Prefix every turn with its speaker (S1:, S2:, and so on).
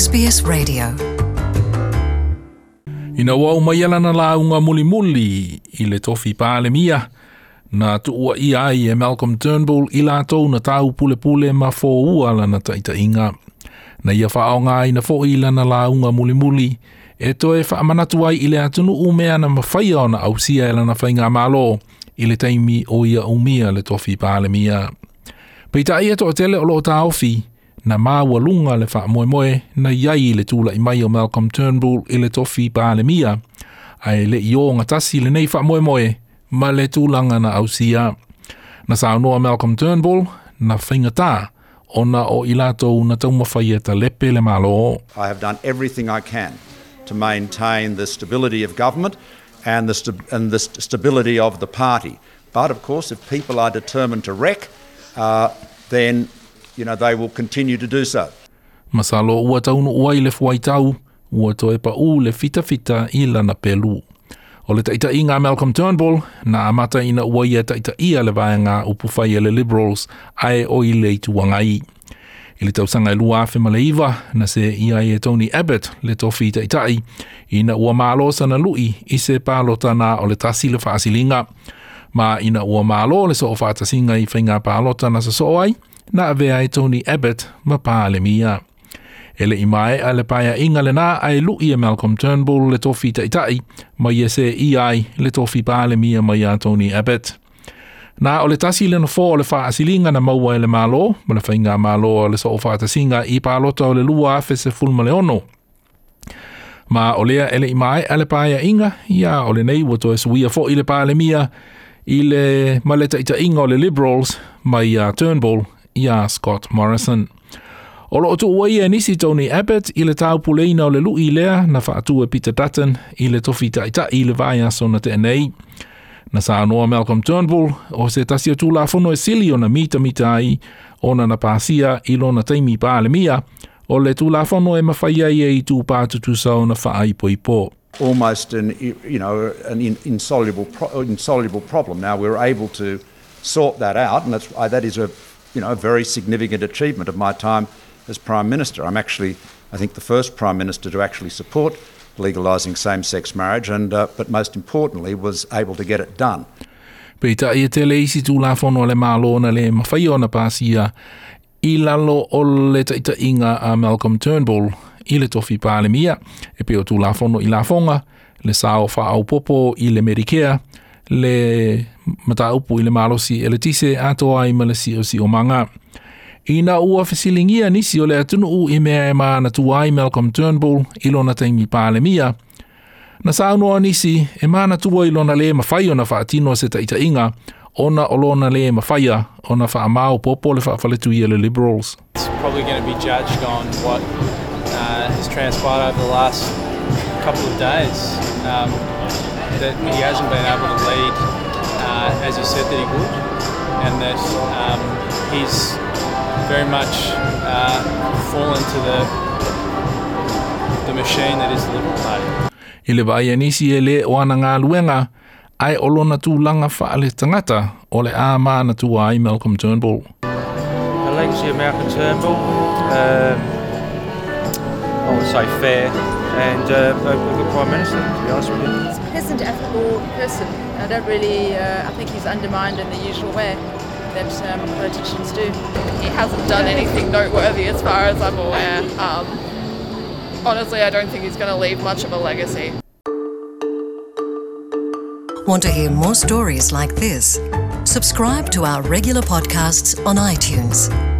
S1: SBS Radio. Ina wau mai ala na la unga muli muli i le tofi pāle mia. Nā tuua i ai e Malcolm Turnbull i la na tau pule pule ma fō ua la na taita inga. Na ia whao ngā i na fō i la na la unga muli muli. E to e whaamanatu ai i le atunu umea na mawhaia o na ausia e la na whainga mālo i le taimi o ia umia le tofi pāle mia. Pei ta ia e to o tele o lo o ta ofi. na le na iai le mai o Malcolm Turnbull i le tofi palemia ai le i o ma le na ausia na saunoa Malcolm Turnbull na ona o i latou na le malo
S2: I have done everything I can to maintain the stability of government and the, st and the st stability of the party. But of course, if people are determined to wreck, uh, then you know, they will continue to do so.
S1: Masalo ua taunu ua i le fuaitau, ua toe pa u le fita fita i lana pelu. O le taita i ngā Malcolm Turnbull, nā amata ina ua i a e taita i a le vaya ngā upuwhai e le Liberals, ae o i le itu wangai. I le tau sanga i e lua afe male iwa, na se i a e Tony Abbott le tofi taita i, ina ua mālo sana lui i se pālota nā o le tasi le whaasilinga. Ma ina ua mālo le so o whaatasinga i whainga pālota na sa soai, ai, na ave ai Tony Abbott ma pāle mia. Ele i mai a le paia inga le nā ai lu i e Malcolm Turnbull le tofi taitai, ma i e se i ai le tofi pāle mia mai a Tony Abbott. Nā o le tasi le nofo o le wha asilinga na maua e le mālo, ma le whainga mālo o le soo wha singa i pālota o le lua afe se fulma le ono. Ma o lea ele i mai a le paia inga, ia o le nei wato e suia fo i le pāle mia, i le maleta ita inga o le Liberals, mai a Turnbull, ia Scott Morrison. O loo tu ua ia e nisi Tony Abbott i le tau pulei nao le lui lea na whaatu e Peter Dutton i le tofi taita i le vai aso na te nei. Na sa anoa Malcolm Turnbull o se tasi o tula fono e sili o na mita mita ai o na na pasia i lo na teimi pa ale mia o le tula fono e mawhaia i e i tū pātutu
S2: sa o na whaai poi pō. Almost an, you know, an insoluble, insoluble problem. Now we're able to sort that out and that's, uh, that is a you know, a very significant achievement of my time as Prime Minister. I'm actually, I think, the first Prime Minister to actually support legalising same-sex marriage, and uh, but most importantly, was able to get it done. Peter, i te le isi tū lafono le mālo na le mawhai o na pāsia i lalo o le taita inga a Malcolm Turnbull
S1: i le tofi pālemia e peo tū lafono i lafonga le sāo wha au popo i le Medicare le mata upu i le malosi e le tise ato ai ma le sio si o manga. I na ua fesilingia nisi o le atunu u i mea e maana tu ai Malcolm Turnbull i lona teimi pāle mia. Na saunoa nisi e maana tua i lona le mawhai o na wha atino se taita inga ona o lona le mawhai o na wha amau popo le wha whaletu i e le Liberals.
S3: It's probably going to be judged on what uh, has transpired over the last couple of days um, that he hasn't been able to lead uh, as he said that he would, and that um, he's very much uh, fallen to the the machine that is the Liberal
S1: Party. I le vai anisi
S3: e
S1: le o ana ngā luenga, ai olona tūlanga whaale tangata o le ā māna tu ai
S4: Malcolm Turnbull. The legacy of Malcolm Turnbull, um, I would say fair, and uh, a good prime minister, to be honest with you. He's a pleasant, affable
S5: person. I don't really, uh, I think he's undermined in the usual way that um, politicians do. He hasn't done anything noteworthy as far as I'm aware. Um, honestly, I don't think he's going to leave much of a legacy. Want to hear more stories like this? Subscribe to our regular podcasts on iTunes.